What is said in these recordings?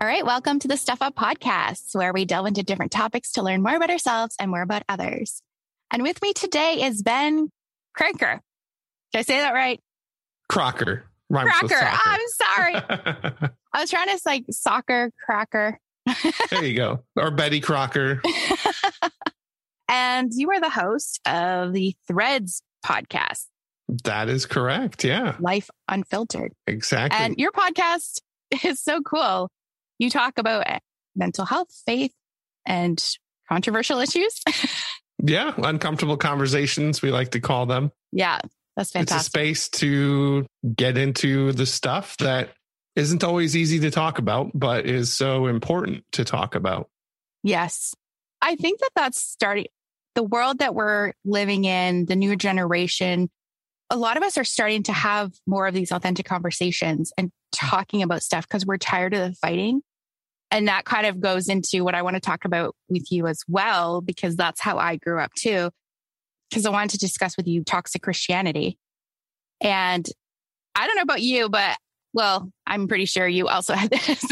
All right, welcome to the Step Up Podcast, where we delve into different topics to learn more about ourselves and more about others. And with me today is Ben Cranker. Did I say that right? Crocker. Rhymes Cracker. I'm sorry. I was trying to say soccer cracker. there you go. Or Betty Crocker. and you are the host of the Threads podcast, That is correct. Yeah, Life Unfiltered. exactly. And your podcast is so cool. You talk about uh, mental health, faith, and controversial issues. yeah, uncomfortable conversations, we like to call them. yeah, that's fantastic. It's a space to get into the stuff that isn't always easy to talk about, but is so important to talk about. Yes. I think that that's starting the world that we're living in, the new generation. A lot of us are starting to have more of these authentic conversations and talking about stuff because we're tired of the fighting. And that kind of goes into what I want to talk about with you as well, because that's how I grew up too. Because I wanted to discuss with you toxic Christianity. And I don't know about you, but well, I'm pretty sure you also had this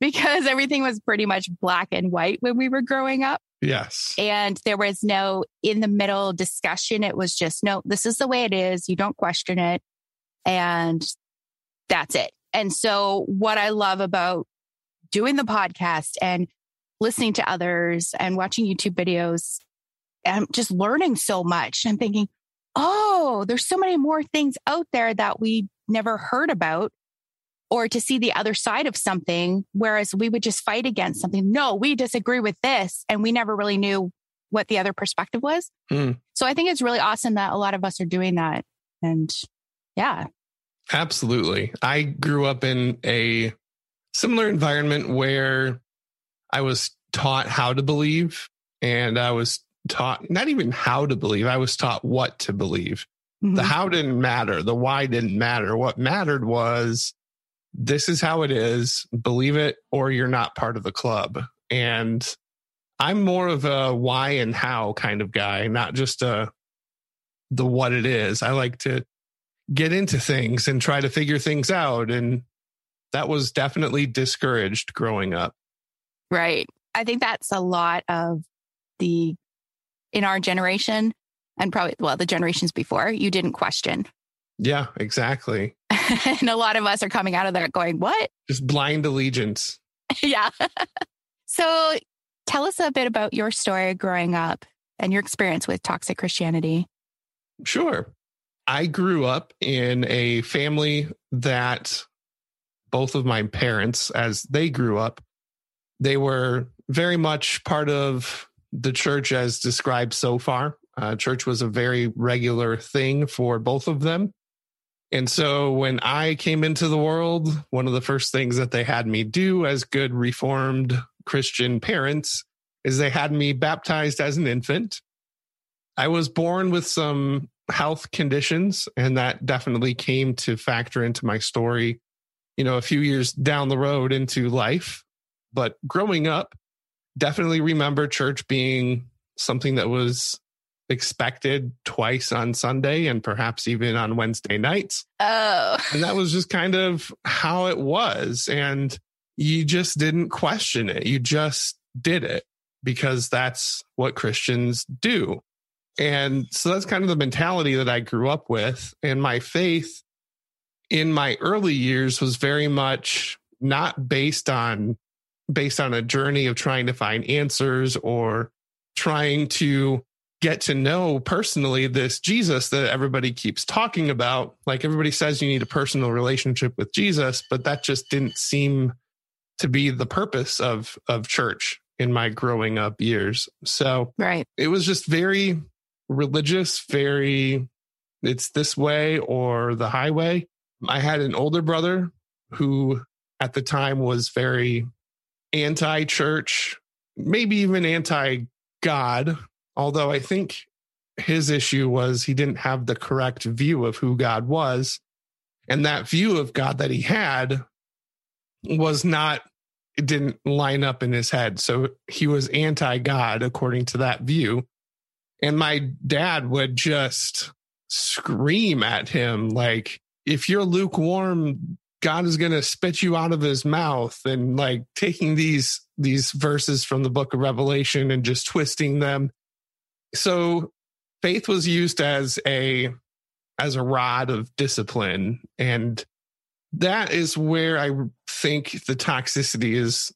because everything was pretty much black and white when we were growing up. Yes. And there was no in the middle discussion. It was just, no, this is the way it is. You don't question it. And that's it. And so, what I love about doing the podcast and listening to others and watching YouTube videos, I'm just learning so much. I'm thinking, oh, there's so many more things out there that we never heard about or to see the other side of something. Whereas we would just fight against something. No, we disagree with this. And we never really knew what the other perspective was. Hmm. So I think it's really awesome that a lot of us are doing that. And yeah, Absolutely. I grew up in a similar environment where I was taught how to believe and I was taught not even how to believe, I was taught what to believe. The Mhm. how didn't matter, the why didn't matter. What mattered was this is how it is, believe it or you're not part of the club. And I'm more of a why and how kind of guy, not just a the what it is. I like to get into things and try to figure things out and that was definitely discouraged growing up. right. I think that's a lot of the, in our generation and probably, well, the generations before, you didn't question. Yeah, exactly. and a lot of us are coming out of there going, what? Just blind allegiance. yeah. so tell us a bit about your story growing up and your experience with toxic Christianity. Sure. I grew up in a family that both of my parents, as they grew up, they were very much part of the church as described so far. Uh, church was a very regular thing for both of them. And so when I came into the world, one of the first things that they had me do as good reformed Christian parents is they had me baptized as an infant. I was born with some health conditions, and that definitely came to factor into my story, you know, a few years down the road into life. But growing up, definitely remember church being something that was expected twice on Sunday and perhaps even on Wednesday nights. Oh, And that was just kind of how it was. And you just didn't question it. You just did it because that's what Christians do. And so that's kind of the mentality that I grew up with. And my faith in my early years was very much not based on based on a journey of trying to find answers or trying to get to know personally this Jesus that everybody keeps talking about. Like everybody says you need a personal relationship with Jesus, but that just didn't seem to be the purpose of of church in my growing up years. So right. it was just very religious, very it's this way or the highway. I had an older brother who at the time was very anti church, maybe even anti God, although I think his issue was he didn't have the correct view of who God was. And that view of God that he had was not, it didn't line up in his head. So he was anti God according to that view. And my dad would just scream at him, like, if you're lukewarm, God is going to spit you out of his mouth and like taking these these verses from the book of Revelation and just twisting them. So faith was used as a as a rod of discipline and that is where I think the toxicity is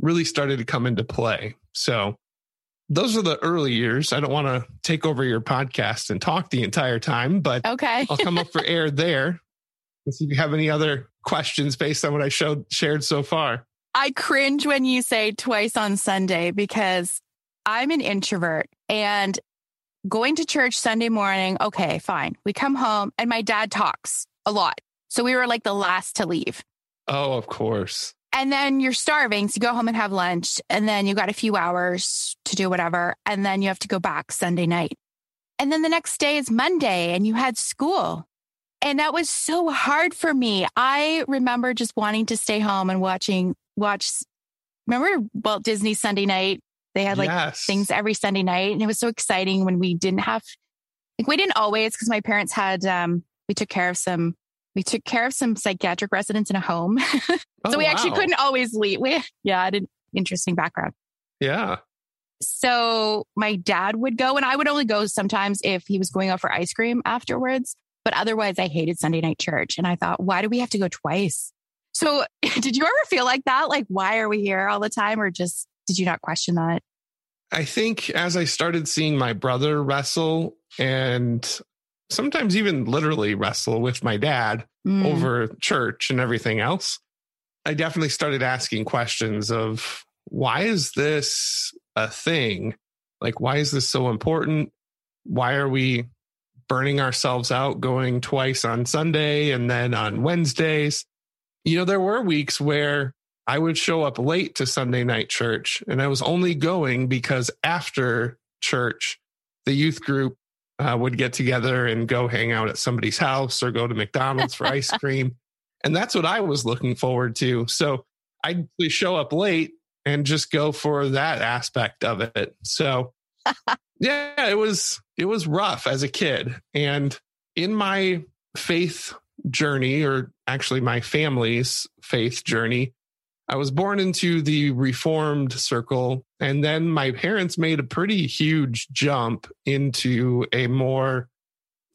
really started to come into play. So those are the early years. I don't want to take over your podcast and talk the entire time, but okay. I'll come up for air there. Let's see if you have any other questions based on what I showed shared so far. I cringe when you say twice on Sunday because I'm an introvert and going to church Sunday morning, okay, fine. We come home and my dad talks a lot. So we were like the last to leave. Oh, of course. And then you're starving. So you go home and have lunch. And then you got a few hours to do whatever. And then you have to go back Sunday night. And then the next day is Monday and you had school. And that was so hard for me. I remember just wanting to stay home and watching, watch, remember Walt Disney Sunday night? They had like yes. things every Sunday night. And it was so exciting when we didn't have, like, we didn't always, because my parents had, um, we took care of some we took care of some psychiatric residents in a home. so oh, we actually couldn't always leave. We, yeah, I had an interesting background. Yeah. So my dad would go, and I would only go sometimes if he was going out for ice cream afterwards. But otherwise, I hated Sunday night church. And I thought, why do we have to go twice? So did you ever feel like that? Like, why are we here all the time? Or just did you not question that? I think as I started seeing my brother wrestle and sometimes even literally wrestle with my dad mm. over church and everything else. I definitely started asking questions of why is this a thing? Like, why is this so important? Why are we burning ourselves out going twice on Sunday and then on Wednesdays? You know, there were weeks where I would show up late to Sunday night church and I was only going because after church, the youth group uh, would get together and go hang out at somebody's house or go to McDonald's for ice cream. And that's what I was looking forward to. So I'd show up late and just go for that aspect of it. So yeah, it was it was rough as a kid. And in my faith journey, or actually my family's faith journey, I was born into the reformed circle. And then my parents made a pretty huge jump into a more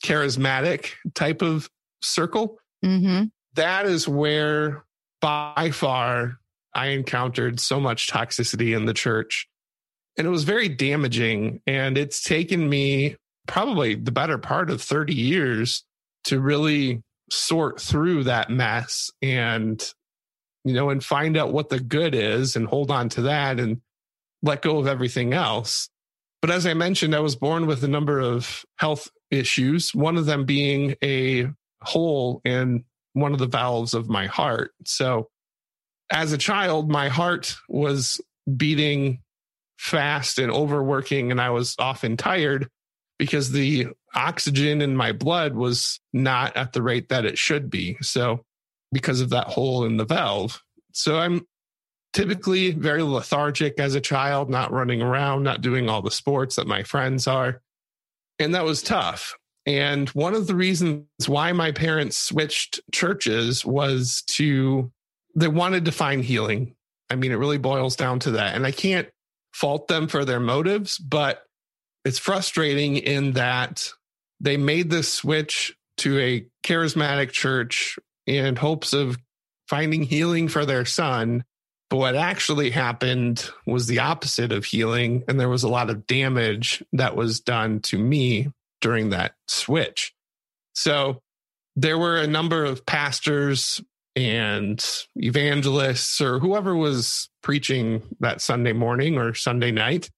charismatic type of circle. Mm-hmm. That is where by far I encountered so much toxicity in the church. And it was very damaging. And it's taken me probably the better part of 30 years to really sort through that mess and you know, and find out what the good is and hold on to that and let go of everything else. But as I mentioned, I was born with a number of health issues, one of them being a hole in one of the valves of my heart. So as a child, my heart was beating fast and overworking, and I was often tired because the oxygen in my blood was not at the rate that it should be. So because of that hole in the valve. So I'm typically very lethargic as a child, not running around, not doing all the sports that my friends are. And that was tough. And one of the reasons why my parents switched churches was to, they wanted to find healing. I mean, it really boils down to that. And I can't fault them for their motives, but it's frustrating in that they made this switch to a charismatic church in hopes of finding healing for their son. But what actually happened was the opposite of healing. And there was a lot of damage that was done to me during that switch. So there were a number of pastors and evangelists or whoever was preaching that Sunday morning or Sunday night.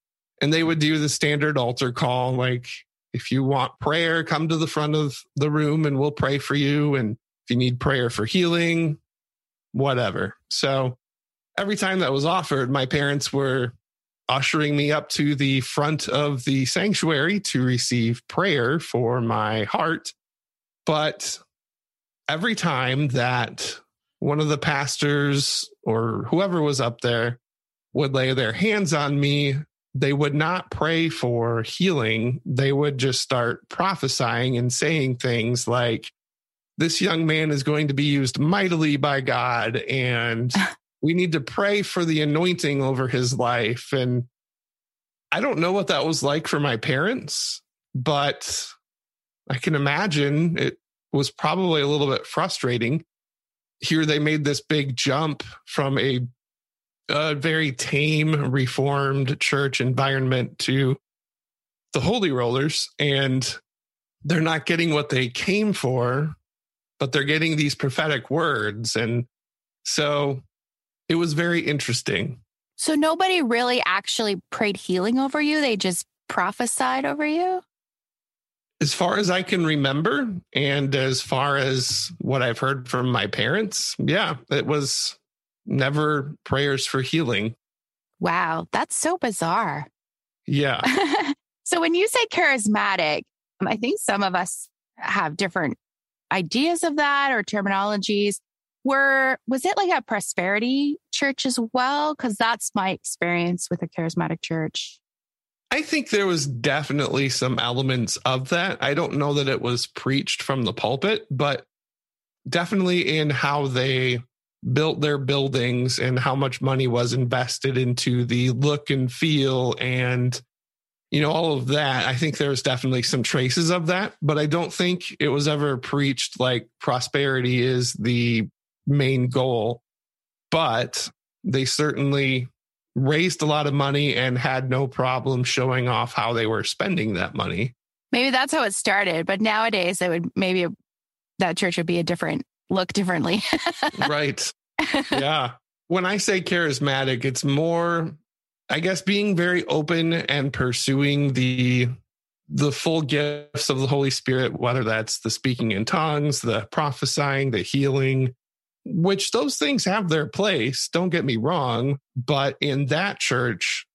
And they would do the standard altar call like, if you want prayer, come to the front of the room and we'll pray for you. And if you need prayer for healing, whatever. So every time that was offered, my parents were ushering me up to the front of the sanctuary to receive prayer for my heart. But every time that one of the pastors or whoever was up there would lay their hands on me, they would not pray for healing. They would just start prophesying and saying things like, this young man is going to be used mightily by God and we need to pray for the anointing over his life. And I don't know what that was like for my parents, but I can imagine it was probably a little bit frustrating. Here they made this big jump from a, a very tame, reformed church environment to the Holy Rollers, and they're not getting what they came for, but they're getting these prophetic words. And so it was very interesting. So nobody really actually prayed healing over you. They just prophesied over you? As far as I can remember, and as far as what I've heard from my parents, yeah, it was never prayers for healing. Wow, that's so bizarre. Yeah. so when you say charismatic, um, I think some of us have different ideas of that or terminologies were was it like a prosperity church as well because that's my experience with a charismatic church i think there was definitely some elements of that. I don't know that it was preached from the pulpit but definitely in how they built their buildings and how much money was invested into the look and feel and you know all of that. I think there's definitely some traces of that but i don't think it was ever preached like prosperity is the main goal, but they certainly raised a lot of money and had no problem showing off how they were spending that money. Maybe that's how it started, but nowadays it would maybe that church would be a different look differently. right. Yeah. When I say charismatic, it's more I guess being very open and pursuing the the full gifts of the Holy Spirit, whether that's the speaking in tongues, the prophesying, the healing, which those things have their place, don't get me wrong. But in that church,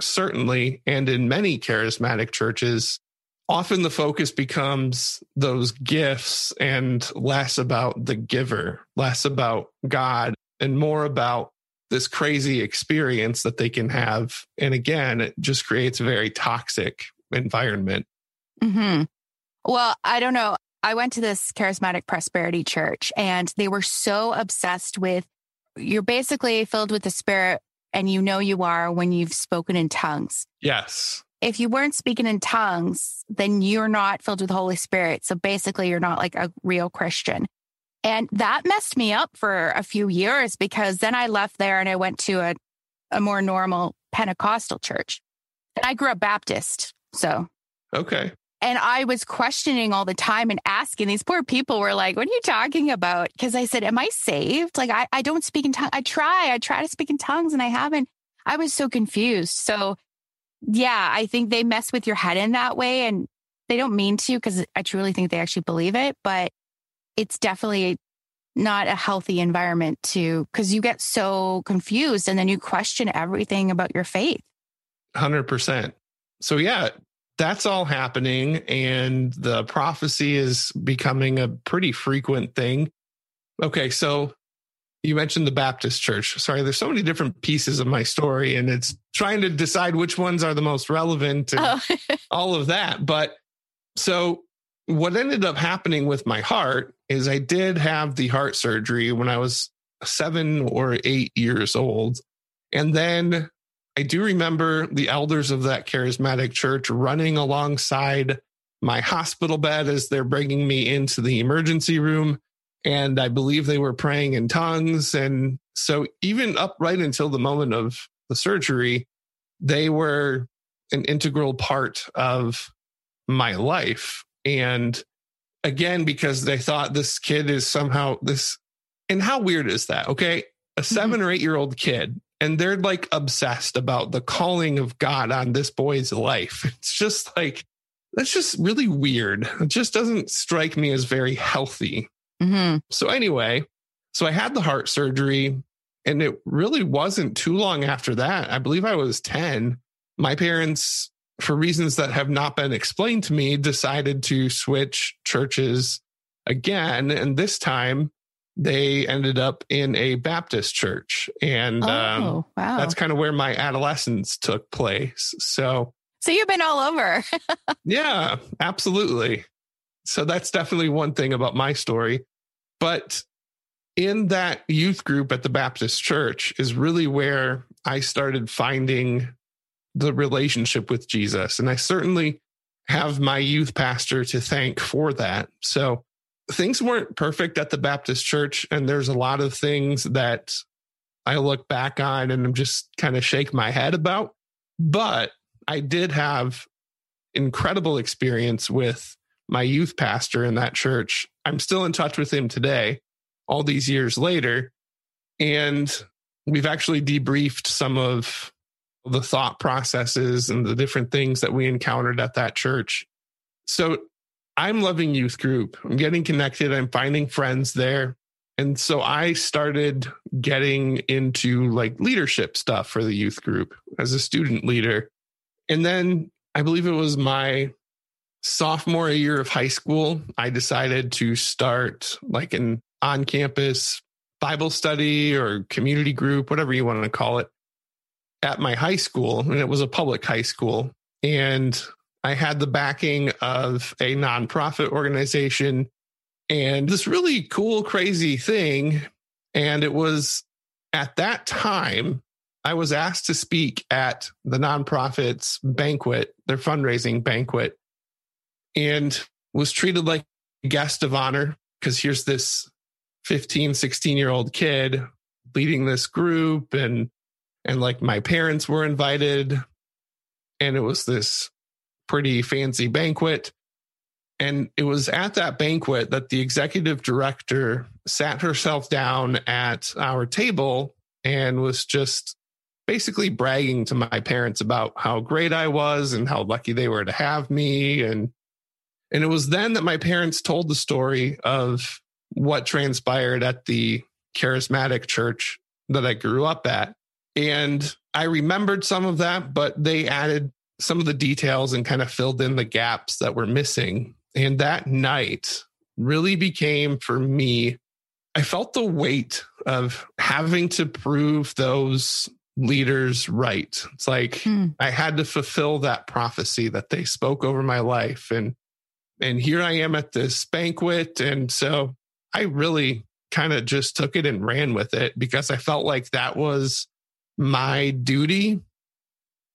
certainly, and in many charismatic churches, often the focus becomes those gifts and less about the giver, less about God, and more about this crazy experience that they can have. And again, it just creates a very toxic environment. Mm-hmm. Well, I don't know. I went to this charismatic prosperity church and they were so obsessed with you're basically filled with the spirit and you know you are when you've spoken in tongues. Yes. If you weren't speaking in tongues, then you're not filled with the Holy Spirit. So basically, you're not like a real Christian. And that messed me up for a few years because then I left there and I went to a, a more normal Pentecostal church. And I grew up Baptist. So, okay. And I was questioning all the time and asking these poor people were like, what are you talking about? Cause I said, am I saved? Like, I, I don't speak in tongues. I try, I try to speak in tongues and I haven't. I was so confused. So yeah, I think they mess with your head in that way and they don't mean to because I truly think they actually believe it, but it's definitely not a healthy environment to because you get so confused and then you question everything about your faith. 100%. So, yeah, that's all happening and the prophecy is becoming a pretty frequent thing. Okay, so you mentioned the Baptist church. Sorry, there's so many different pieces of my story and it's trying to decide which ones are the most relevant and oh. all of that. But so what ended up happening with my heart is I did have the heart surgery when I was seven or eight years old. And then I do remember the elders of that charismatic church running alongside my hospital bed as they're bringing me into the emergency room. And I believe they were praying in tongues. And so, even up right until the moment of the surgery, they were an integral part of my life. And again, because they thought this kid is somehow this. And how weird is that? Okay. A mm-hmm. 7 mm-hmm. or eight year old kid and they're like obsessed about the calling of God on this boy's life. It's just like, that's just really weird. It just doesn't strike me as very healthy. Mm-hmm. So, anyway, so I had the heart surgery, and it really wasn't too long after that. I believe I was 10. My parents, for reasons that have not been explained to me, decided to switch churches again. And this time, they ended up in a Baptist church. And oh, um, wow. that's kind of where my adolescence took place. So, so you've been all over. yeah, absolutely. So that's definitely one thing about my story. But in that youth group at the Baptist church is really where I started finding the relationship with Jesus. And I certainly have my youth pastor to thank for that. So things weren't perfect at the Baptist church. And there's a lot of things that I look back on and I'm just kind of shake my head about. But I did have incredible experience with my youth pastor in that church. I'm still in touch with him today, all these years later. And we've actually debriefed some of the thought processes and the different things that we encountered at that church. So I'm loving youth group. I'm getting connected. I'm finding friends there. And so I started getting into like leadership stuff for the youth group as a student leader. And then I believe it was my sophomore year of high school, I decided to start like an on campus Bible study or community group, whatever you want to call it, at my high school. And it was a public high school. And I had the backing of a nonprofit organization and this really cool, crazy thing. And it was at that time, I was asked to speak at the nonprofit's banquet, their fundraising banquet, and was treated like a guest of honor because here's this 15, 16 year old kid leading this group and and like my parents were invited and it was this pretty fancy banquet and it was at that banquet that the executive director sat herself down at our table and was just basically bragging to my parents about how great I was and how lucky they were to have me and and it was then that my parents told the story of what transpired at the charismatic church that I grew up at. And I remembered some of that, but they added some of the details and kind of filled in the gaps that were missing. And that night really became for me, I felt the weight of having to prove those leaders right. It's like hmm. I had to fulfill that prophecy that they spoke over my life. And and here I am at this banquet. And so I really kind of just took it and ran with it because I felt like that was my duty.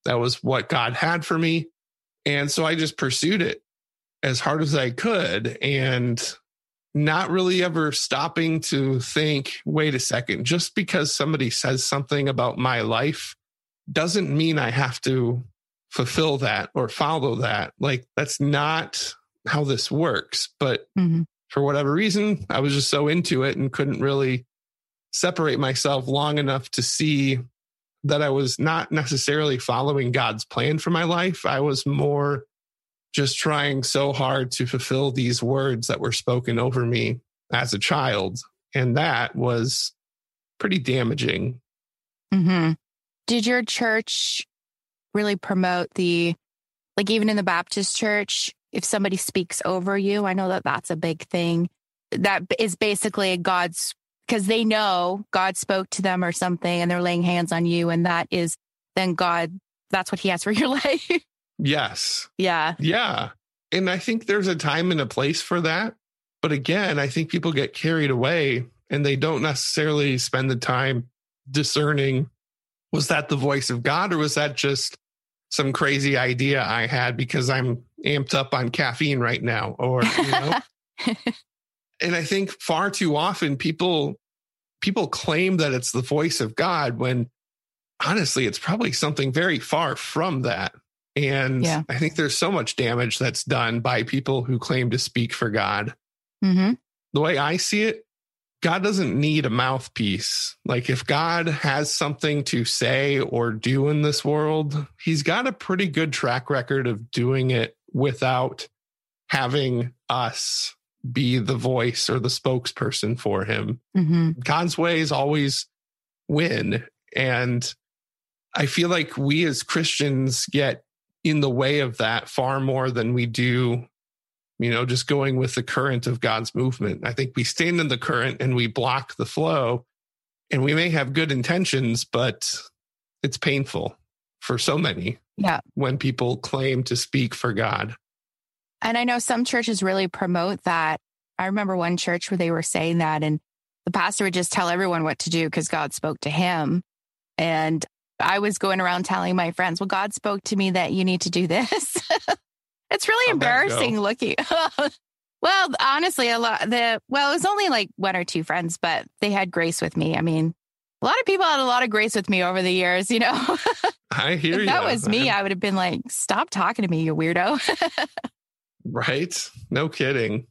That was what God had for me. And so I just pursued it as hard as I could and not really ever stopping to think, wait a second, just because somebody says something about my life doesn't mean I have to fulfill that or follow that. Like, that's not how this works. But mm-hmm. for whatever reason, I was just so into it and couldn't really separate myself long enough to see that I was not necessarily following God's plan for my life. I was more just trying so hard to fulfill these words that were spoken over me as a child. And that was pretty damaging. Mm-hmm. Did your church really promote the, like, even in the Baptist church, if somebody speaks over you, I know that that's a big thing. That is basically God's because they know God spoke to them or something and they're laying hands on you. And that is then God, that's what he has for your life. yes. Yeah. Yeah. And I think there's a time and a place for that. But again, I think people get carried away and they don't necessarily spend the time discerning was that the voice of God or was that just some crazy idea I had because I'm amped up on caffeine right now or you know and i think far too often people people claim that it's the voice of god when honestly it's probably something very far from that and yeah. i think there's so much damage that's done by people who claim to speak for god mm-hmm. the way i see it God doesn't need a mouthpiece. Like if God has something to say or do in this world, he's got a pretty good track record of doing it without having us be the voice or the spokesperson for him. Mm-hmm. God's ways always win. And I feel like we as Christians get in the way of that far more than we do, you know, just going with the current of God's movement. I think we stand in the current and we block the flow. And we may have good intentions, but it's painful for so many. Yeah. When people claim to speak for God. And I know some churches really promote that. I remember one church where they were saying that, and the pastor would just tell everyone what to do because God spoke to him. And I was going around telling my friends, well, God spoke to me that you need to do this. it's really How'd embarrassing looking. well, honestly, a lot the well, it was only like one or two friends, but they had grace with me. I mean, a lot of people had a lot of grace with me over the years, you know. I hear if you. That was me. I would have been like, stop talking to me, you weirdo. Right? No kidding.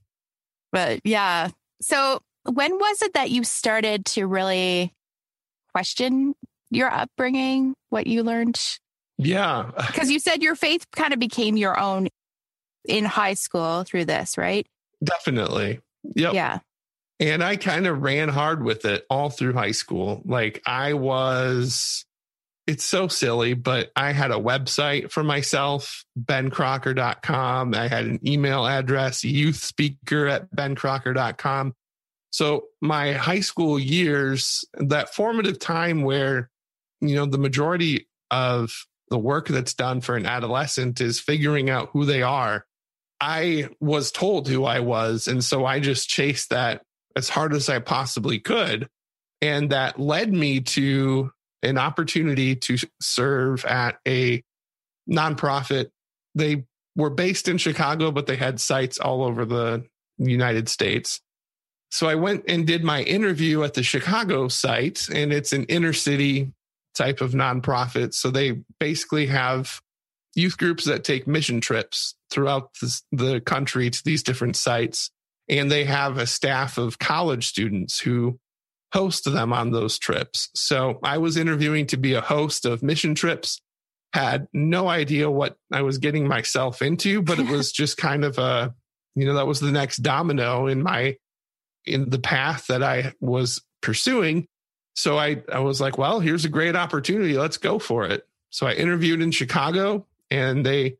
But yeah. So when was it that you started to really question your upbringing, what you learned? Yeah. Because you said your faith kind of became your own in high school through this, right? Definitely. Yep. Yeah. And I kind of ran hard with it all through high school. Like I was, it's so silly, but I had a website for myself, bencrocker.com. I had an email address, youth speaker at bencrocker.com. So my high school years, that formative time where you know, the majority of the work that's done for an adolescent is figuring out who they are. I was told who I was. And so I just chased that as hard as I possibly could. And that led me to an opportunity to serve at a nonprofit. They were based in Chicago, but they had sites all over the United States. So I went and did my interview at the Chicago site, and it's an inner city type of nonprofit. So they basically have youth groups that take mission trips throughout the, country to these different sites. And they have a staff of college students who host them on those trips. So I was interviewing to be a host of mission trips, had no idea what I was getting myself into, but it was just kind of a, you know, that was the next domino in my, in the path that I was pursuing. So I, I was like, well, here's a great opportunity. Let's go for it. So I interviewed in Chicago and they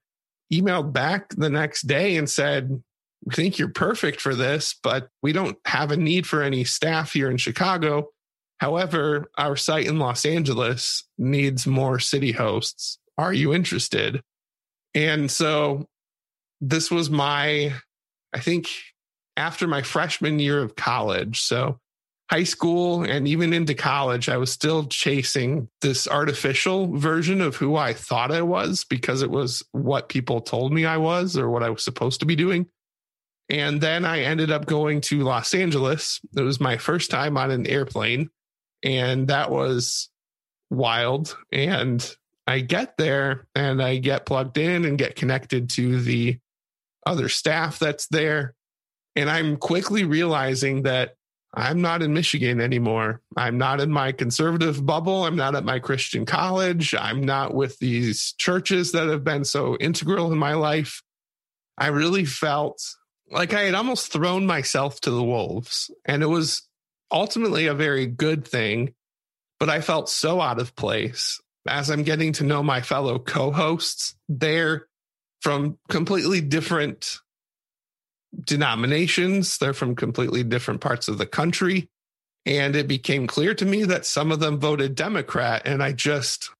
emailed back the next day and said, we think you're perfect for this, but we don't have a need for any staff here in Chicago. However, our site in Los Angeles needs more city hosts. Are you interested? And so this was my, I think, after my freshman year of college. So high school and even into college, I was still chasing this artificial version of who I thought I was because it was what people told me I was or what I was supposed to be doing. And then I ended up going to Los Angeles. It was my first time on an airplane, and that was wild. And I get there and I get plugged in and get connected to the other staff that's there. And I'm quickly realizing that I'm not in Michigan anymore. I'm not in my conservative bubble. I'm not at my Christian college. I'm not with these churches that have been so integral in my life. I really felt like I had almost thrown myself to the wolves. And it was ultimately a very good thing, but I felt so out of place. As I'm getting to know my fellow co hosts, they're from completely different denominations. They're from completely different parts of the country. And it became clear to me that some of them voted Democrat. And I just,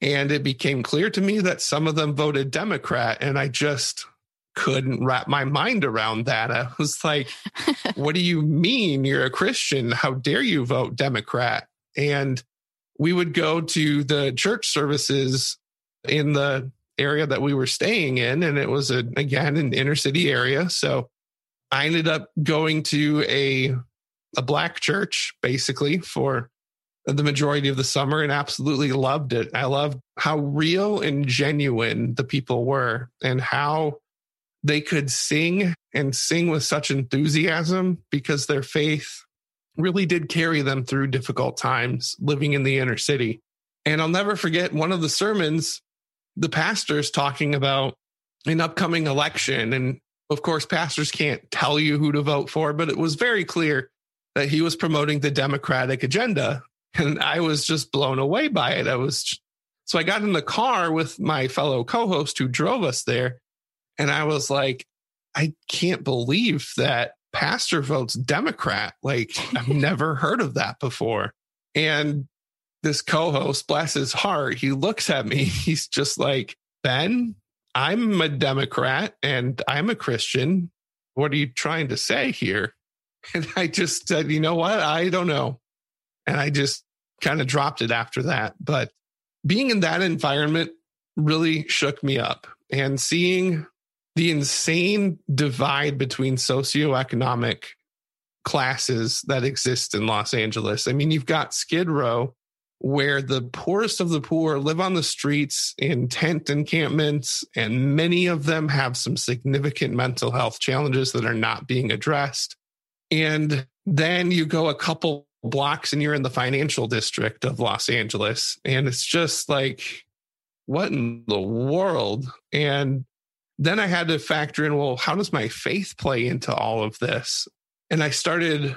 and it became clear to me that some of them voted Democrat. And I just couldn't wrap my mind around that. I was like, what do you mean you're a Christian? How dare you vote Democrat? And we would go to the church services in the area that we were staying in. And it was, a, again, an inner city area. So I ended up going to a a black church basically for the majority of the summer and absolutely loved it. I loved how real and genuine the people were and how they could sing and sing with such enthusiasm because their faith really did carry them through difficult times living in the inner city. And I'll never forget one of the sermons, the pastor's talking about an upcoming election and of course, pastors can't tell you who to vote for, but it was very clear that he was promoting the Democratic agenda. And I was just blown away by it. I was, so I got in the car with my fellow co host who drove us there. And I was like, I can't believe that pastor votes Democrat. Like, I've never heard of that before. And this co host, bless his heart, he looks at me. He's just like, Ben, I'm a Democrat and I'm a Christian. What are you trying to say here? And I just said, you know what? I don't know. And I just kind of dropped it after that. But being in that environment really shook me up and seeing the insane divide between socioeconomic classes that exist in Los Angeles. I mean, you've got Skid Row, where the poorest of the poor live on the streets in tent encampments, and many of them have some significant mental health challenges that are not being addressed. And then you go a couple blocks and you're in the financial district of Los Angeles, and it's just like, what in the world? And then I had to factor in, well, how does my faith play into all of this? And I started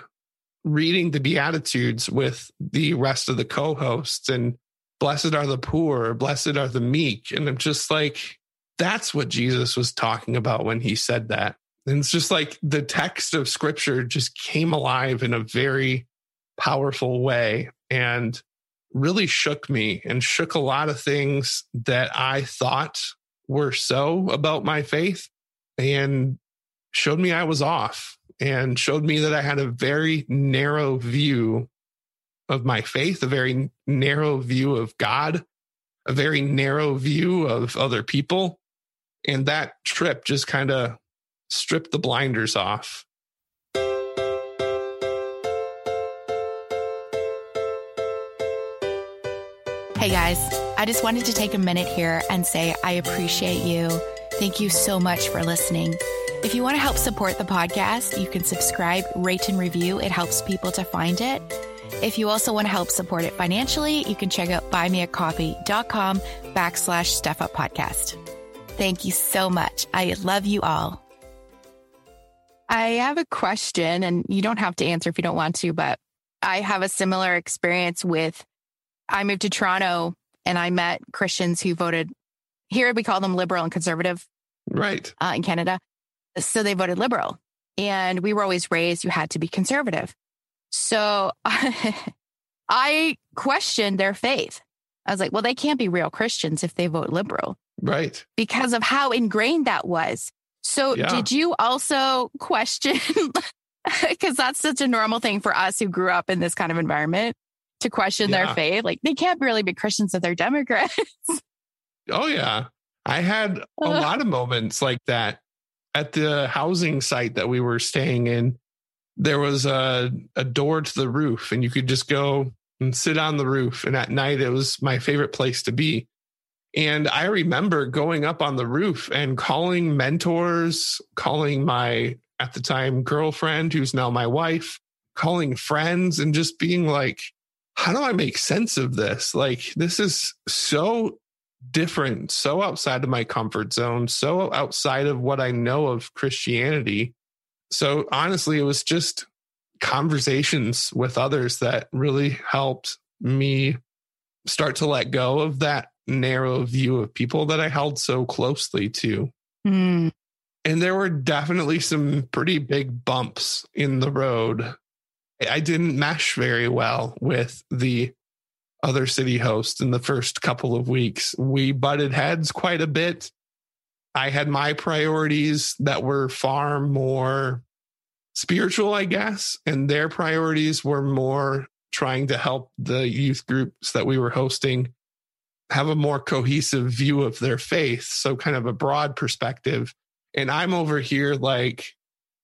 reading the Beatitudes with the rest of the co hosts and blessed are the poor, blessed are the meek. And I'm just like, that's what Jesus was talking about when he said that. And it's just like the text of scripture just came alive in a very powerful way and really shook me and shook a lot of things that I thought were so about my faith and showed me I was off and showed me that I had a very narrow view of my faith, a very narrow view of God, a very narrow view of other people. And that trip just kind of stripped the blinders off. Hey guys, I just wanted to take a minute here and say I appreciate you. Thank you so much for listening. If you want to help support the podcast, you can subscribe, rate, and review. It helps people to find it. If you also want to help support it financially, you can check out buymeacoffee.com backslash step up podcast. Thank you so much. I love you all. I have a question, and you don't have to answer if you don't want to, but I have a similar experience with I moved to Toronto and I met Christians who voted here, we call them liberal and conservative. Right. Uh, in Canada. So they voted liberal. And we were always raised, you had to be conservative. So I questioned their faith. I was like, well, they can't be real Christians if they vote liberal. Right. Because of how ingrained that was. So yeah. did you also question? Because that's such a normal thing for us who grew up in this kind of environment to question yeah. their faith. Like they can't really be Christians if they're Democrats. oh, yeah. I had a lot of moments like that at the housing site that we were staying in, there was a, a door to the roof, and you could just go and sit on the roof. And at night, it was my favorite place to be. And I remember going up on the roof and calling mentors, calling my, at the time, girlfriend, who's now my wife, calling friends, and just being like, how do I make sense of this? Like, this is so different, so outside of my comfort zone, so outside of what I know of Christianity. So honestly, it was just conversations with others that really helped me start to let go of that narrow view of people that I held so closely to. Mm. And there were definitely some pretty big bumps in the road. I didn't mesh very well with the other city hosts in the first couple of weeks. We butted heads quite a bit. I had my priorities that were far more spiritual, I guess, and their priorities were more trying to help the youth groups that we were hosting have a more cohesive view of their faith. So, kind of a broad perspective. And I'm over here like,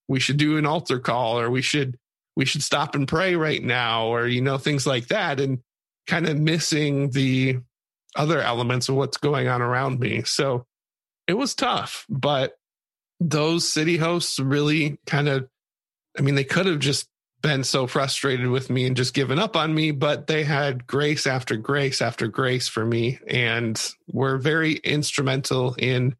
we should do an altar call or we should we should stop and pray right now or you know things like that and kind of missing the other elements of what's going on around me. So it was tough, but those city hosts really kind of, I mean, they could have just been so frustrated with me and just given up on me, but they had grace after grace after grace for me and were very instrumental in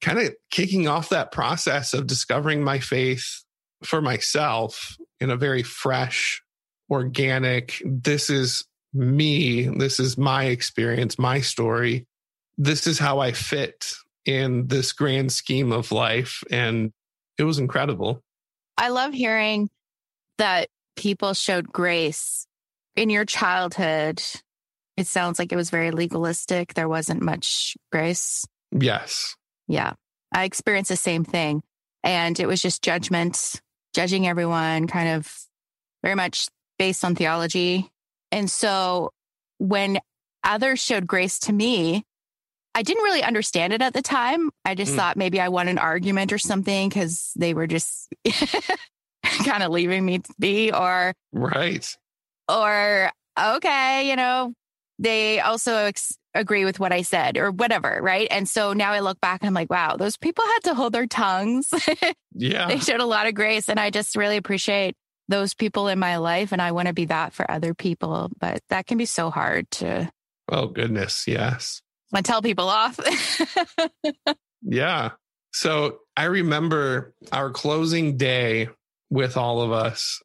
kind of kicking off that process of discovering my faith for myself in a very fresh, organic, this is me. This is my experience, my story. This is how I fit in this grand scheme of life. And it was incredible. I love hearing that people showed grace in your childhood. It sounds like it was very legalistic. There wasn't much grace. Yes. Yeah. I experienced the same thing. And it was just judgment, judging everyone, kind of very much based on theology. And so when others showed grace to me, I didn't really understand it at the time. I just mm. thought maybe I won an argument or something because they were just kind of leaving me be or right or okay you know they also ex- agree with what i said or whatever right? And so now i look back and i'm like wow those people had to hold their tongues. Yeah. They showed a lot of grace and i just really appreciate those people in my life and i want to be that for other people but that can be so hard to oh goodness yes. I tell people off. Yeah. So i remember our closing day with all of us,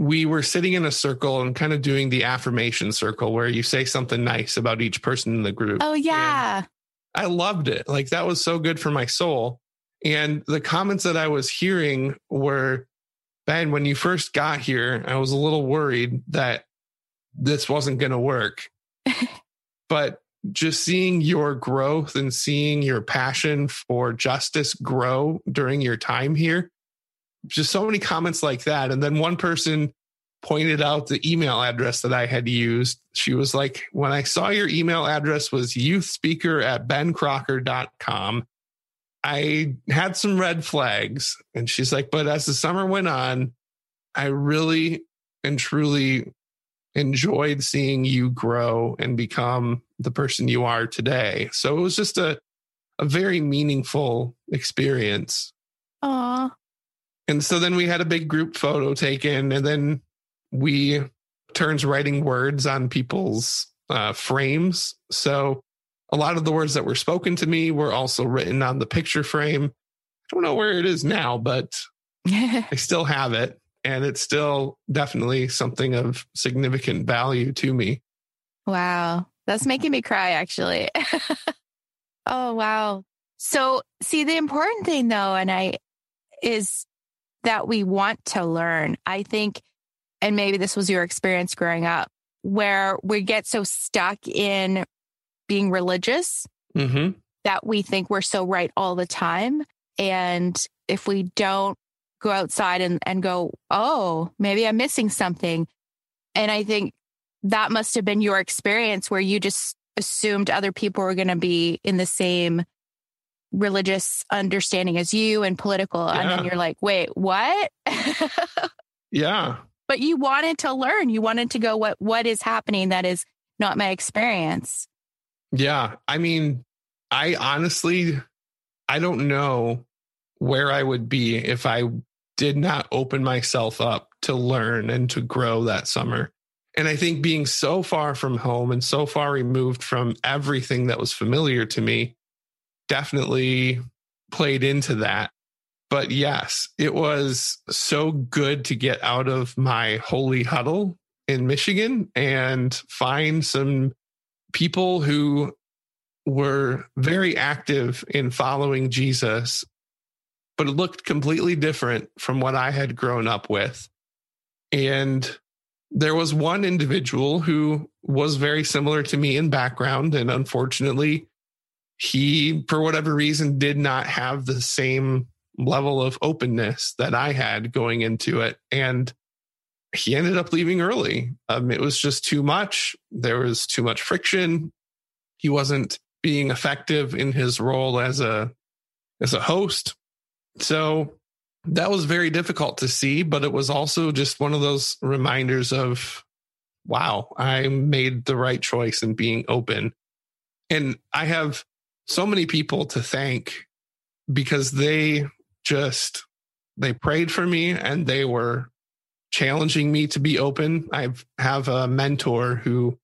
we were sitting in a circle and kind of doing the affirmation circle where you say something nice about each person in the group. Oh, yeah. And I loved it. Like that was so good for my soul. And the comments that I was hearing were, Ben, when you first got here, I was a little worried that this wasn't going to work. but just seeing your growth and seeing your passion for justice grow during your time here just so many comments like that. And then one person pointed out the email address that I had used. She was like, when I saw your email address was youthspeaker at bencrocker.com, I had some red flags. And she's like, but as the summer went on, I really and truly enjoyed seeing you grow and become the person you are today. So it was just a, a very meaningful experience. Aw. And so then we had a big group photo taken, and then we turns writing words on people's uh, frames. So a lot of the words that were spoken to me were also written on the picture frame. I don't know where it is now, but I still have it. And it's still definitely something of significant value to me. Wow. That's making me cry, actually. oh, wow. So, see, the important thing though, and I is that we want to learn. I think, and maybe this was your experience growing up, where we get so stuck in being religious mm-hmm. that we think we're so right all the time. And if we don't go outside and, and go, oh, maybe I'm missing something. And I think that must have been your experience where you just assumed other people were going to be in the same religious understanding as you and political. Yeah. And then you're like, wait, what? yeah. But you wanted to learn. You wanted to go, what what is happening that is not my experience. Yeah. I mean, I honestly I don't know where I would be if I did not open myself up to learn and to grow that summer. And I think being so far from home and so far removed from everything that was familiar to me, definitely played into that. But yes, it was so good to get out of my holy huddle in Michigan and find some people who were very active in following Jesus, but it looked completely different from what I had grown up with. And there was one individual who was very similar to me in background. And unfortunately, he, for whatever reason, did not have the same level of openness that I had going into it. And he ended up leaving early. Um, it was just too much. There was too much friction. He wasn't being effective in his role as a as a host. So that was very difficult to see, but it was also just one of those reminders of wow, I made the right choice in being open. And I have so many people to thank because they just they prayed for me and they were challenging me to be open. I have a mentor who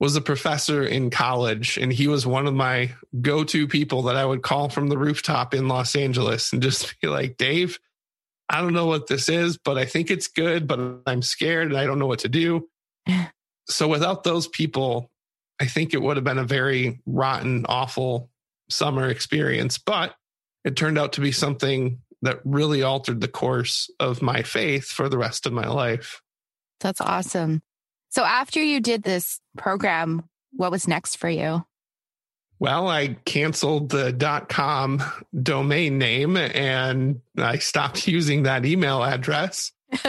was a professor in college and he was one of my go-to people that I would call from the rooftop in Los Angeles and just be like, "Dave, I don't know what this is, but I think it's good, but I'm scared and I don't know what to do." so without those people, I think it would have been a very rotten, awful summer experience, but it turned out to be something that really altered the course of my faith for the rest of my life. That's awesome. So after you did this program, what was next for you? Well, I canceled the dot .com domain name and I stopped using that email address.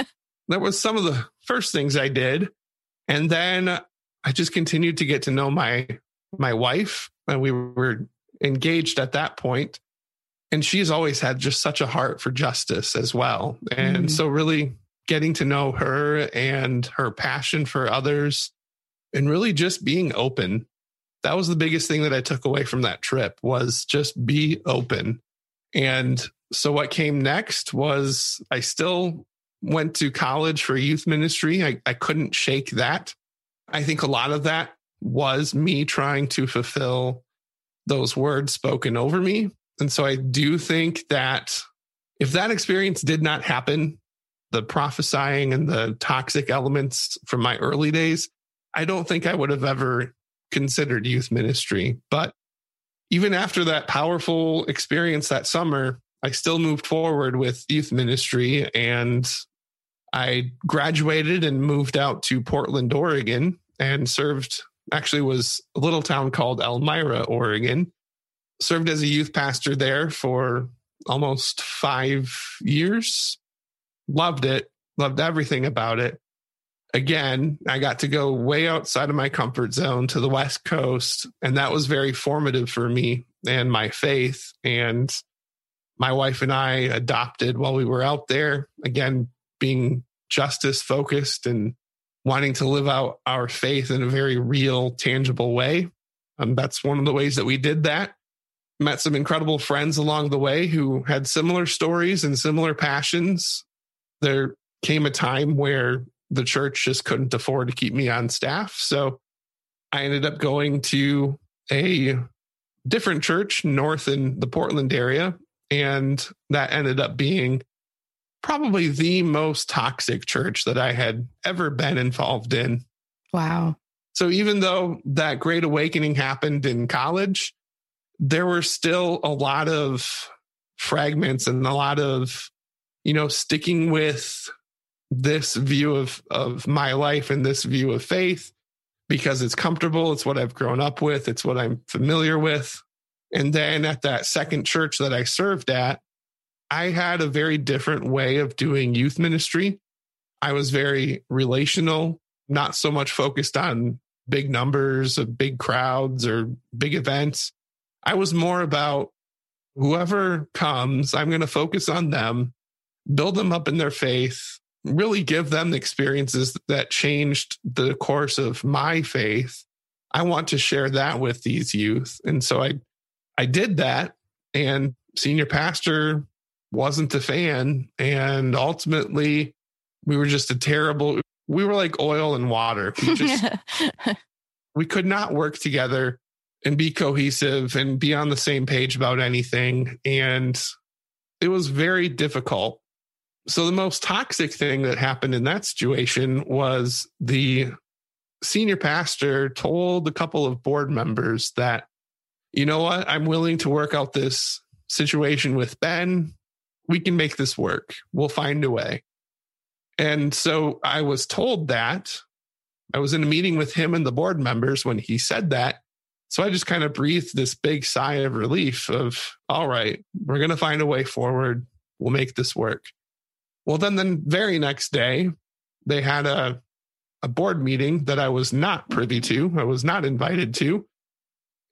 that was some of the first things I did. And then I just continued to get to know my my wife and we were engaged at that point and she's always had just such a heart for justice as well. And mm. so really getting to know her and her passion for others and really just being open that was the biggest thing that I took away from that trip was just be open. And so what came next was I still went to college for youth ministry. I, I couldn't shake that. I think a lot of that was me trying to fulfill those words spoken over me. And so I do think that if that experience did not happen, the prophesying and the toxic elements from my early days, I don't think I would have ever considered youth ministry. But even after that powerful experience that summer, I still moved forward with youth ministry and I graduated and moved out to Portland, Oregon and served actually was a little town called Elmira, Oregon. Served as a youth pastor there for almost 5 years. Loved it, loved everything about it again, I got to go way outside of my comfort zone to the West Coast. And that was very formative for me and my faith. And my wife and I adopted while we were out there, again, being justice focused and wanting to live out our faith in a very real, tangible way. Um, that's one of the ways that we did that. Met some incredible friends along the way who had similar stories and similar passions. There came a time where the church just couldn't afford to keep me on staff. So I ended up going to a different church north in the Portland area. And that ended up being probably the most toxic church that I had ever been involved in. Wow. So even though that great awakening happened in college, there were still a lot of fragments and a lot of, you know, sticking with this view of of my life and this view of faith because it's comfortable it's what i've grown up with it's what i'm familiar with and then at that second church that i served at i had a very different way of doing youth ministry i was very relational not so much focused on big numbers of big crowds or big events i was more about whoever comes i'm going to focus on them build them up in their faith really give them the experiences that changed the course of my faith. I want to share that with these youth. And so I I did that and senior pastor wasn't a fan. And ultimately we were just a terrible we were like oil and water. We just we could not work together and be cohesive and be on the same page about anything. And it was very difficult. So the most toxic thing that happened in that situation was the senior pastor told a couple of board members that, you know what, I'm willing to work out this situation with Ben. We can make this work. We'll find a way. And so I was told that. I was in a meeting with him and the board members when he said that. So I just kind of breathed this big sigh of relief of, all right, we're going to find a way forward. We'll make this work. Well, then the very next day, they had a, a board meeting that I was not privy to, I was not invited to.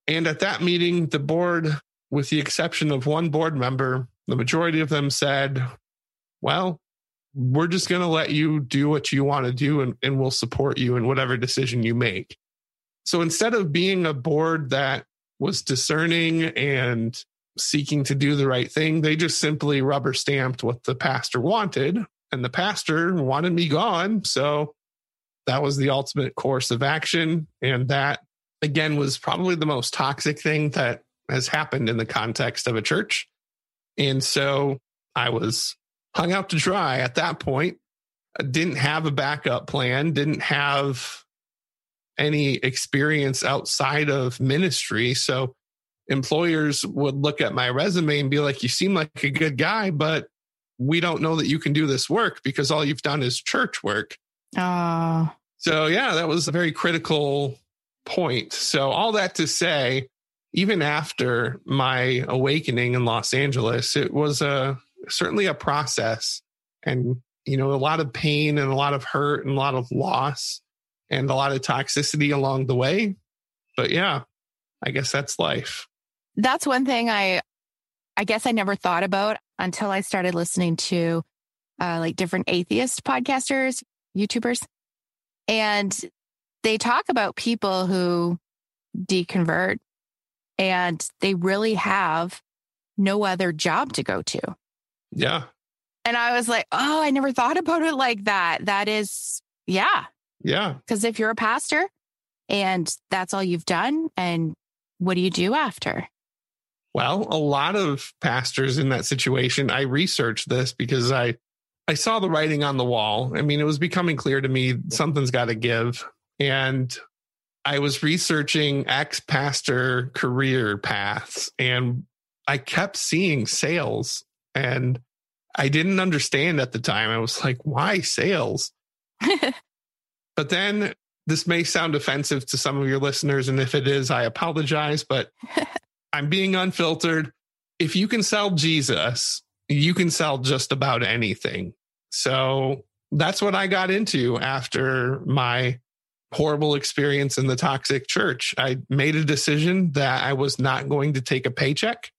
And at that meeting, the board, with the exception of one board member, the majority of them said, Well, we're just going to let you do what you want to do and, and we'll support you in whatever decision you make. So instead of being a board that was discerning and seeking to do the right thing. They just simply rubber stamped what the pastor wanted, and the pastor wanted me gone. So that was the ultimate course of action. And that, again, was probably the most toxic thing that has happened in the context of a church. And so I was hung out to dry at that point. I didn't have a backup plan, didn't have any experience outside of ministry. So employers would look at my resume and be like, you seem like a good guy, but we don't know that you can do this work because all you've done is church work. Oh. So, yeah, that was a very critical point. So, all that to say, even after my awakening in Los Angeles, it was a certainly a process and you know a lot of pain and a lot of hurt and a lot of loss and a lot of toxicity along the way. But yeah, I guess that's life. That's one thing I I guess I never thought about until I started listening to uh, like different atheist podcasters, YouTubers. And they talk about people who deconvert and they really have no other job to go to. Yeah. And I was like, oh, I never thought about it like that. That is, yeah. Yeah. Because if you're a pastor and that's all you've done, and what do you do after? Well, a lot of pastors in that situation, I researched this because I I saw the writing on the wall. I mean, it was becoming clear to me something's got to give. And I was researching ex pastor career paths and I kept seeing sales and I didn't understand at the time. I was like, why sales? but then this may sound offensive to some of your listeners. And if it is, I apologize, but I'm being unfiltered. If you can sell Jesus, you can sell just about anything. So that's what I got into after my horrible experience in the toxic church. I made a decision that I was not going to take a paycheck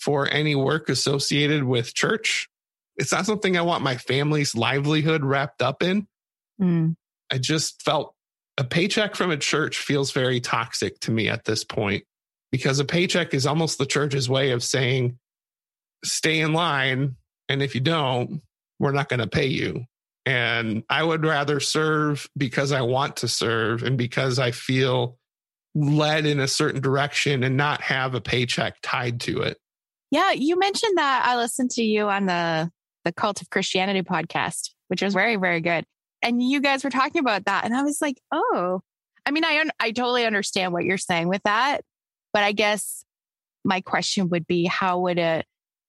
for any work associated with church. It's not something I want my family's livelihood wrapped up in. Mm. I just felt a paycheck from a church feels very toxic to me at this point because a paycheck is almost the church's way of saying, stay in line. And if you don't, we're not going to pay you. And I would rather serve because I want to serve and because I feel led in a certain direction and not have a paycheck tied to it. Yeah, you mentioned that I listened to you on the the Cult of Christianity podcast, which was very very good. And you guys were talking about that and I was like, "Oh, I mean, I un- I totally understand what you're saying with that, but I guess my question would be how would it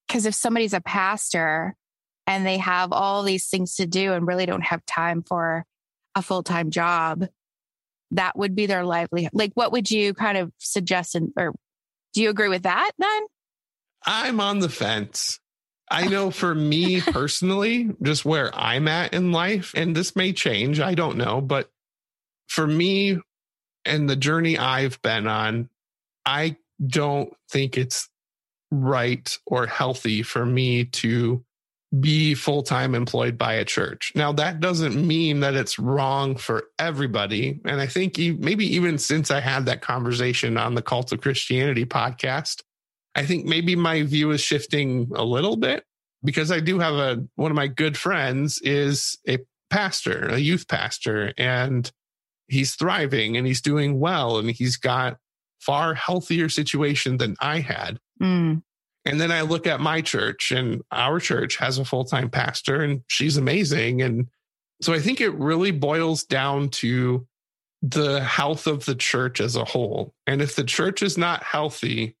cuz if somebody's a pastor and they have all these things to do and really don't have time for a full-time job that would be their livelihood like what would you kind of suggest and or do you agree with that then? I'm on the fence. I oh. know for me personally just where i'm at in life and this may change i don't know but for me and the journey i've been on i don't think it's right or healthy for me to be full time employed by a church. Now, that doesn't mean that it's wrong for everybody. And I think maybe even since I had that conversation on the Cult of Christianity podcast, I think maybe my view is shifting a little bit because I do have a one of my good friends is a pastor, a youth pastor, and he's thriving and he's doing well and he's got far healthier situation than I had. Mm. And then I look at my church, and our church has a full time pastor, and she's amazing. And so I think it really boils down to the health of the church as a whole. And if the church is not healthy,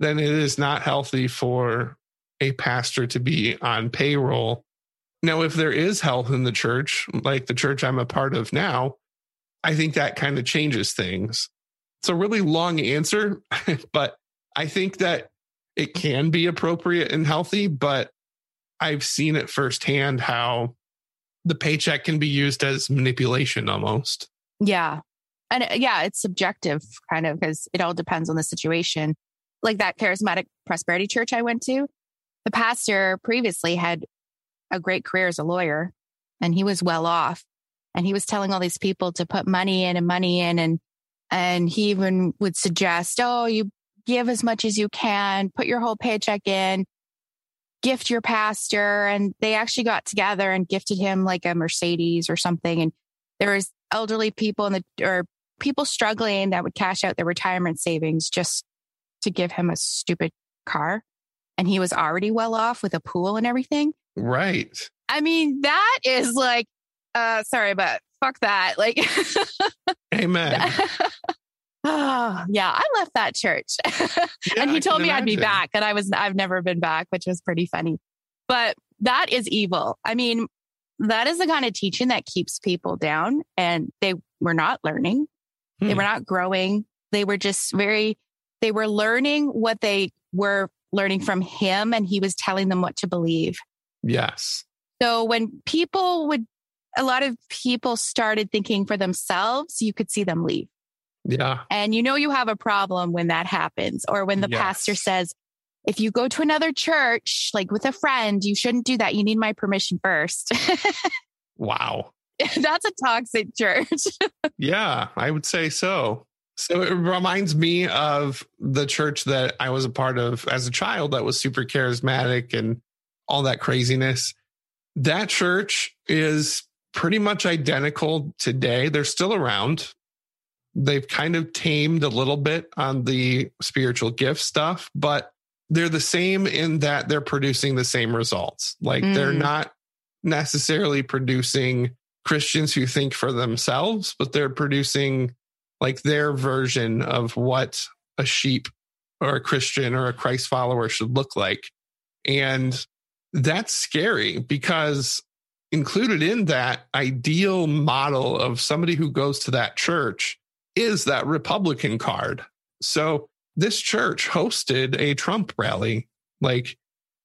then it is not healthy for a pastor to be on payroll. Now, if there is health in the church, like the church I'm a part of now, I think that kind of changes things. It's a really long answer, but I think that it can be appropriate and healthy, but I've seen it firsthand how the paycheck can be used as manipulation almost. Yeah. And uh, yeah, it's subjective kind of because it all depends on the situation. Like that charismatic prosperity church I went to, the pastor previously had a great career as a lawyer and he was well off. And he was telling all these people to put money in and money in and and he even would suggest, oh, you give as much as you can, put your whole paycheck in, gift your pastor. And they actually got together and gifted him like a Mercedes or something. And there was elderly people in the, or people struggling that would cash out their retirement savings just to give him a stupid car. And he was already well off with a pool and everything. Right. I mean, that is like, uh, sorry, but fuck that. Like, amen. Oh, yeah, I left that church. Yeah, and he told me imagine. I'd be back and I was I've never been back, which was pretty funny. But that is evil. I mean, that is the kind of teaching that keeps people down and they were not learning. Hmm. They were not growing. They were just very They were learning what they were learning from him, and he was telling them what to believe. Yes. So when people would, a lot of people started thinking for themselves, you could see them leave. Yeah. And you know, you have a problem when that happens, or when the Yes. pastor says, if you go to another church, like with a friend, you shouldn't do that. You need my permission first. Wow. That's a toxic church. Yeah, I would say so. So it reminds me of the church that I was a part of as a child that was super charismatic and all that craziness. That church is pretty much identical today. They're still around. They've kind of tamed a little bit on the spiritual gift stuff, but they're the same in that they're producing the same results. Like they're Mm. not necessarily producing Christians who think for themselves, but they're producing like their version of what a sheep or a Christian or a Christ follower should look like. And that's scary because included in that ideal model of somebody who goes to that church is that Republican card. So this church hosted a Trump rally. Like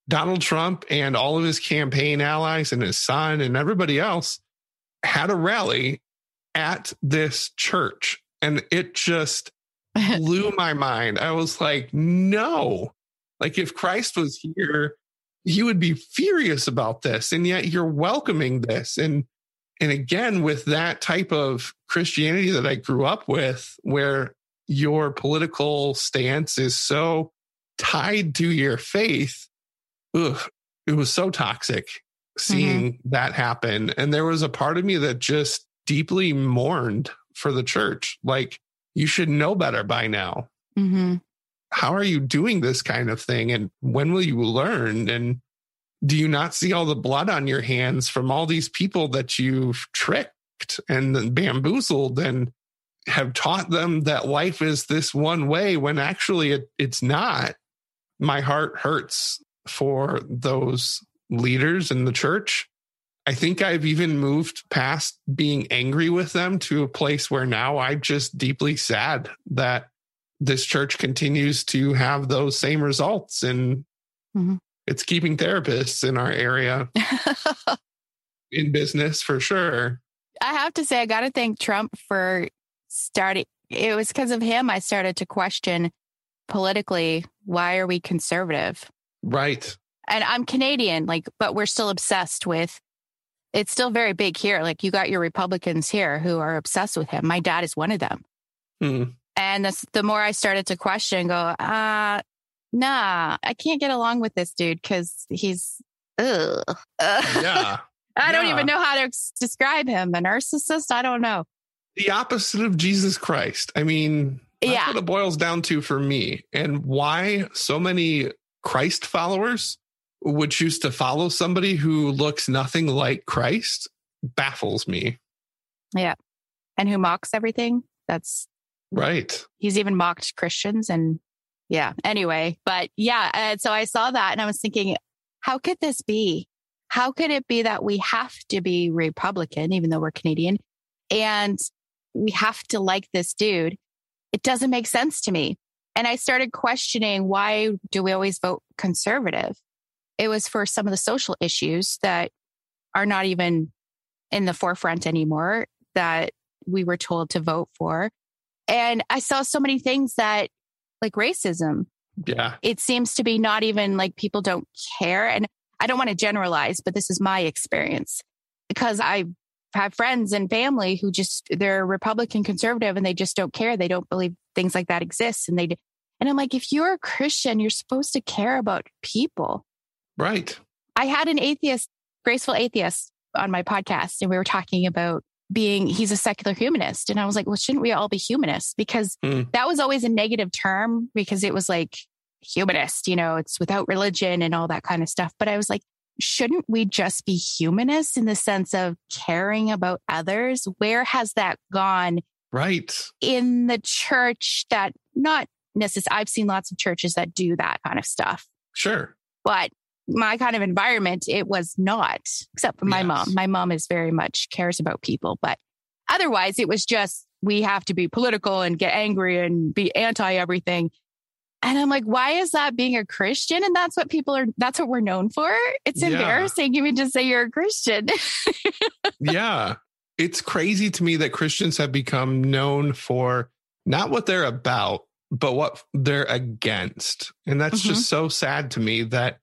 Donald Trump and all of his campaign allies and his son and everybody else had a rally at this church. And it just blew my mind. I was like, no. Like if Christ was here, he would be furious about this. And yet you're welcoming this. And and again, with that type of Christianity that I grew up with, where your political stance is so tied to your faith, ugh, it was so toxic seeing that happen. And there was a part of me that just deeply mourned for the church. Like, you should know better by now. hmm How are you doing this kind of thing? And when will you learn? And do you not see all the blood on your hands from all these people that you've tricked and bamboozled and have taught them that life is this one way when actually it, it's not? My heart hurts for those leaders in the church. I think I've even moved past being angry with them to a place where now I'm just deeply sad that this church continues to have those same results and Mhm. It's keeping therapists in our area in business for sure. I have to say, I got to thank Trump for starting. It was because of him I started to question politically why are we conservative? Right. And I'm Canadian, like, but we're still obsessed with. It's still very big here. Like, you got your Republicans here who are obsessed with him. My dad is one of them. Hmm. And this, the more I started to question, go, uh, nah, I can't get along with this dude because he's, ugh. Yeah. I don't Yeah. even know how to describe him. A narcissist? I don't know. the opposite of Jesus Christ. I mean, that's Yeah. what it boils down to for me. And why so many Christ followers would choose to follow somebody who looks nothing like Christ baffles me. Yeah. And who mocks everything. That's, Right. he's even mocked Christians. And yeah, anyway, but yeah. And so I saw that and I was thinking, how could this be? How could it be that we have to be Republican, even though we're Canadian, and we have to like this dude? It doesn't make sense to me. And I started questioning why do we always vote conservative? It was for some of the social issues that are not even in the forefront anymore that we were told to vote for. And I saw so many things that, like racism, Yeah. it seems to be not even like people don't care. And I don't want to generalize, but this is my experience because I have friends and family who just, they're Republican conservative and they just don't care. They don't believe things like that exist. And they, and I'm like, if you're a Christian, you're supposed to care about people. Right. I had an atheist, graceful atheist on my podcast, and we were talking about being, he's a secular humanist. And I was like, well, shouldn't we all be humanists? Because Hmm. that was always a negative term because it was like humanist, you know, it's without religion and all that kind of stuff. But I was like, shouldn't we just be humanists in the sense of caring about others? Where has that gone Right. in the church that not necessarily, I've seen lots of churches that do that kind of stuff Sure. but my kind of environment, it was not, except for my Yes. mom. My mom is very much cares about people, but otherwise it was just, we have to be political and get angry and be anti everything. And I'm like, why is that being a Christian? And that's what people are, that's what we're known for. It's Yeah. embarrassing even to say you're a Christian. yeah. It's crazy to me that Christians have become known for not what they're about, but what they're against. And that's just mm-hmm. so sad to me that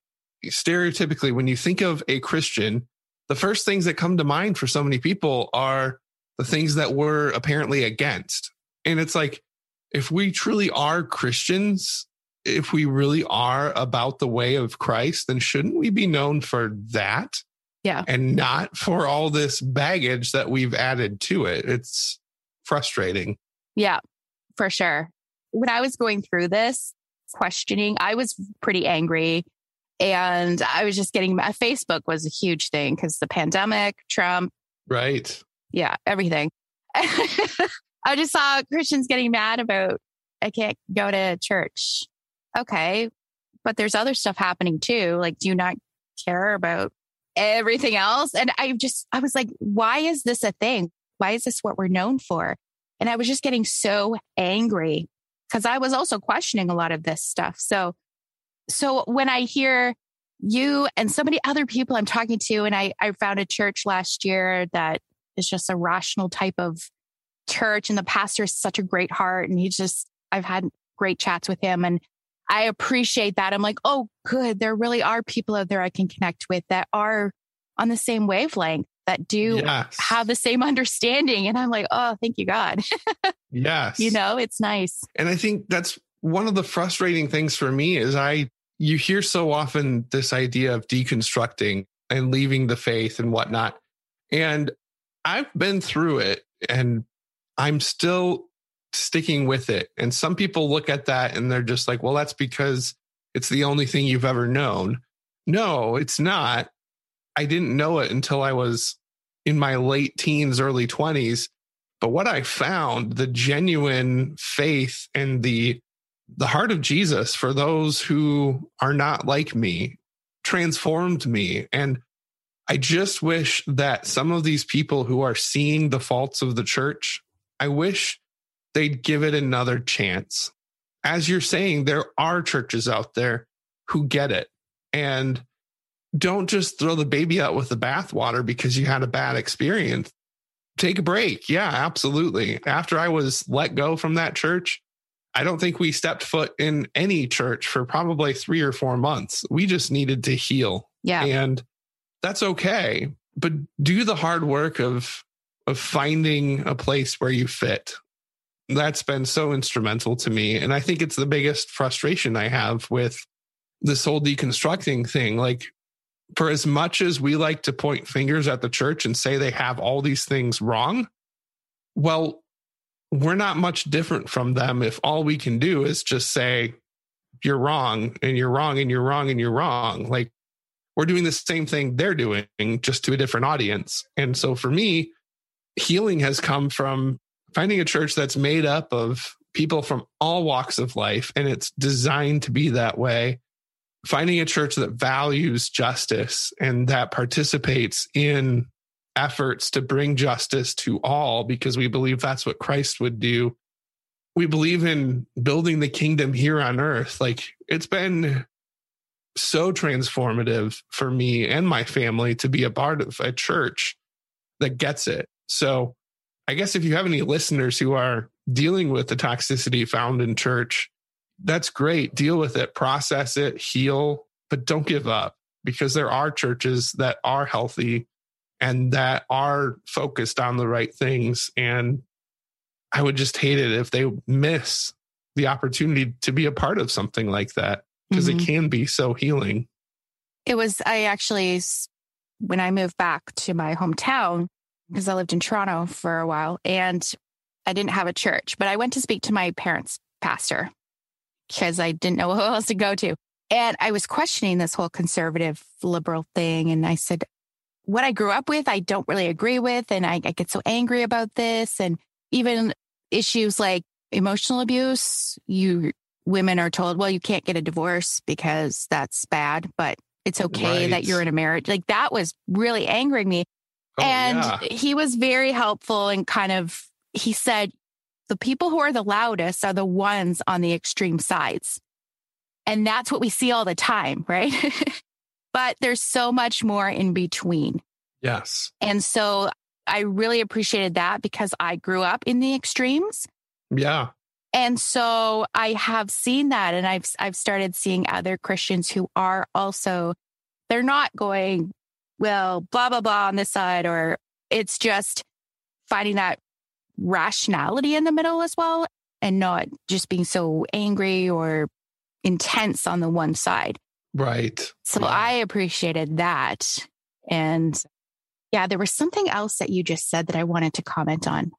stereotypically, when you think of a Christian, the first things that come to mind for so many people are the things that we're apparently against. And it's like, if we truly are Christians, if we really are about the way of Christ, then shouldn't we be known for that? Yeah. And not for all this baggage that we've added to it. It's frustrating. Yeah, for sure. When I was going through this questioning, I was pretty angry. And I was just getting uh, Facebook was a huge thing because the pandemic, Trump, Right. yeah, everything. I just saw Christians getting mad about I can't go to church. Okay. But there's other stuff happening too. Like, do you not care about everything else? And I just, I was like, why is this a thing? Why is this what we're known for? And I was just getting so angry because I was also questioning a lot of this stuff. So, so when I hear you and so many other people I'm talking to, and I, I found a church last year that is just a rational type of church, and the pastor is such a great heart, and he's just I've had great chats with him, and I appreciate that. I'm like, oh, good, there really are people out there I can connect with that are on the same wavelength that do Yes. have the same understanding, and I'm like, oh, thank you, God. yes. you know, it's nice. And I think that's one of the frustrating things for me is I you hear so often this idea of deconstructing and leaving the faith and whatnot. And I've been through it and I'm still sticking with it. And some people look at that and they're just like, well, that's because it's the only thing you've ever known. No, it's not. I didn't know it until I was in my late teens, early 20s. But what I found, the genuine faith and the the heart of Jesus for those who are not like me transformed me. And I just wish that some of these people who are seeing the faults of the church, I wish they'd give it another chance. As you're saying, there are churches out there who get it and don't just throw the baby out with the bathwater because you had a bad experience. Take a break. Yeah, absolutely. After I was let go from that church, I don't think we stepped foot in any church for probably three or four months. We just needed to heal. Yeah. And that's okay. But do the hard work of of finding a place where you fit. That's been so instrumental to me. And I think it's the biggest frustration I have with this whole deconstructing thing. Like, for as much as we like to point fingers at the church and say they have all these things wrong, well, we're not much different from them if all we can do is just say, you're wrong and you're wrong and you're wrong and you're wrong. Like, we're doing the same thing they're doing, just to a different audience. And so for me, healing has come from finding a church that's made up of people from all walks of life and it's designed to be that way. Finding a church that values justice and that participates in efforts to bring justice to all because we believe that's what Christ would do. We believe in building the kingdom here on earth. Like it's been so transformative for me and my family to be a part of a church that gets it. So I guess if you have any listeners who are dealing with the toxicity found in church, that's great. Deal with it, process it, heal, but don't give up because there are churches that are healthy and that are focused on the right things. And I would just hate it if they miss the opportunity to be a part of something like that because Mhm. it can be so healing. It was, I actually, when I moved back to my hometown, because I lived in Toronto for a while and I didn't have a church, but I went to speak to my parents' pastor because I didn't know who else to go to. And I was questioning this whole conservative liberal thing. And I said, what I grew up with, I don't really agree with. And I, I get so angry about this. And even issues like emotional abuse, you women are told, well, you can't get a divorce because that's bad, but it's okay that you're in a marriage. Like that was really angering me. Oh, and yeah. he was very helpful and kind of, he said, the people who are the loudest are the ones on the extreme sides. And that's what we see all the time, right? but there's so much more in between. Yes. And so I really appreciated that because I grew up in the extremes. Yeah. And so I have seen that and I've I've started seeing other Christians who are also they're not going well blah blah blah on this side or it's just finding that rationality in the middle as well and not just being so angry or intense on the one side. Right. So yeah. I appreciated that. And yeah, there was something else that you just said that I wanted to comment on.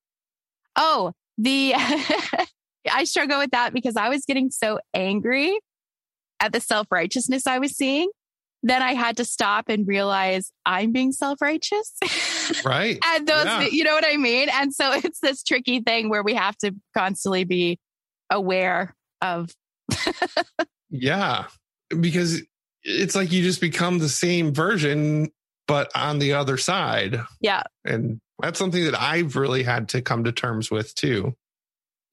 Oh, the I struggle with that because I was getting so angry at the self righteousness I was seeing. Then I had to stop and realize I'm being self righteous. Right. and those, yeah. you know what I mean? And so it's this tricky thing where we have to constantly be aware of. yeah. Because it's like you just become the same version, but on the other side. Yeah. And that's something that I've really had to come to terms with too.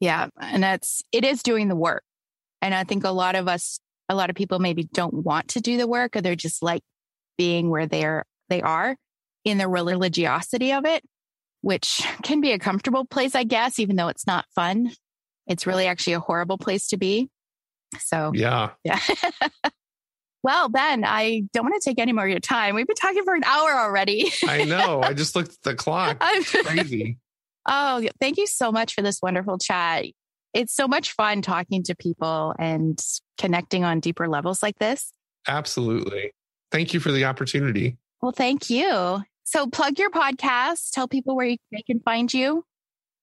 Yeah. And that's, it is doing the work. And I think a lot of us, a lot of people maybe don't want to do the work or they're just like being where they're, they are in the religiosity of it, which can be a comfortable place, I guess, even though it's not fun. It's really actually a horrible place to be. So, yeah. Yeah. well, Ben, I don't want to take any more of your time. We've been talking for an hour already. I know. I just looked at the clock. It's crazy. Oh, thank you so much for this wonderful chat. It's so much fun talking to people and connecting on deeper levels like this. Absolutely. Thank you for the opportunity. Well, thank you. So, plug your podcast, tell people where they can find you.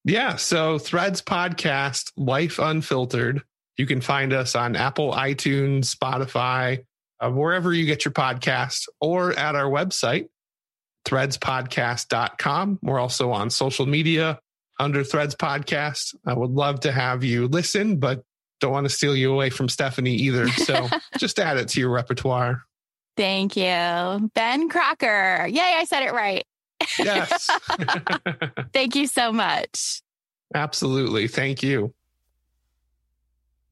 Yeah. So, Threads Podcast, Life Unfiltered. You can find us on Apple, iTunes, Spotify, uh, wherever you get your podcast, or at our website, threadspodcast.com. We're also on social media under Threads Podcast. I would love to have you listen, but don't want to steal you away from Stephanie either. So just add it to your repertoire. Thank you. Ben Crocker. Yay, I said it right. Yes. Thank you so much. Absolutely. Thank you.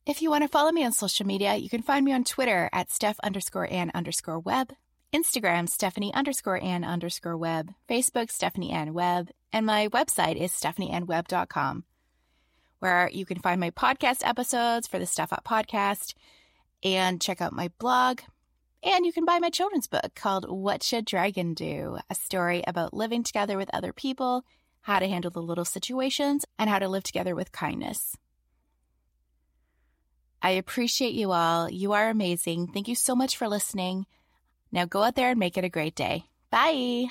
If you want to follow me on social media, you can find me on Twitter at Steph underscore Ann underscore web, Instagram, Stephanie underscore Ann underscore web, Facebook, Stephanie Ann Web, and my website is stephanieannweb.com, where you can find my podcast episodes for the Step Up podcast and check out my blog. And you can buy my children's book called What Should Dragon Do? A story about living together with other people, how to handle the little situations, and how to live together with kindness. I appreciate you all. You are amazing. Thank you so much for listening. Now go out there and make it a great day. Bye.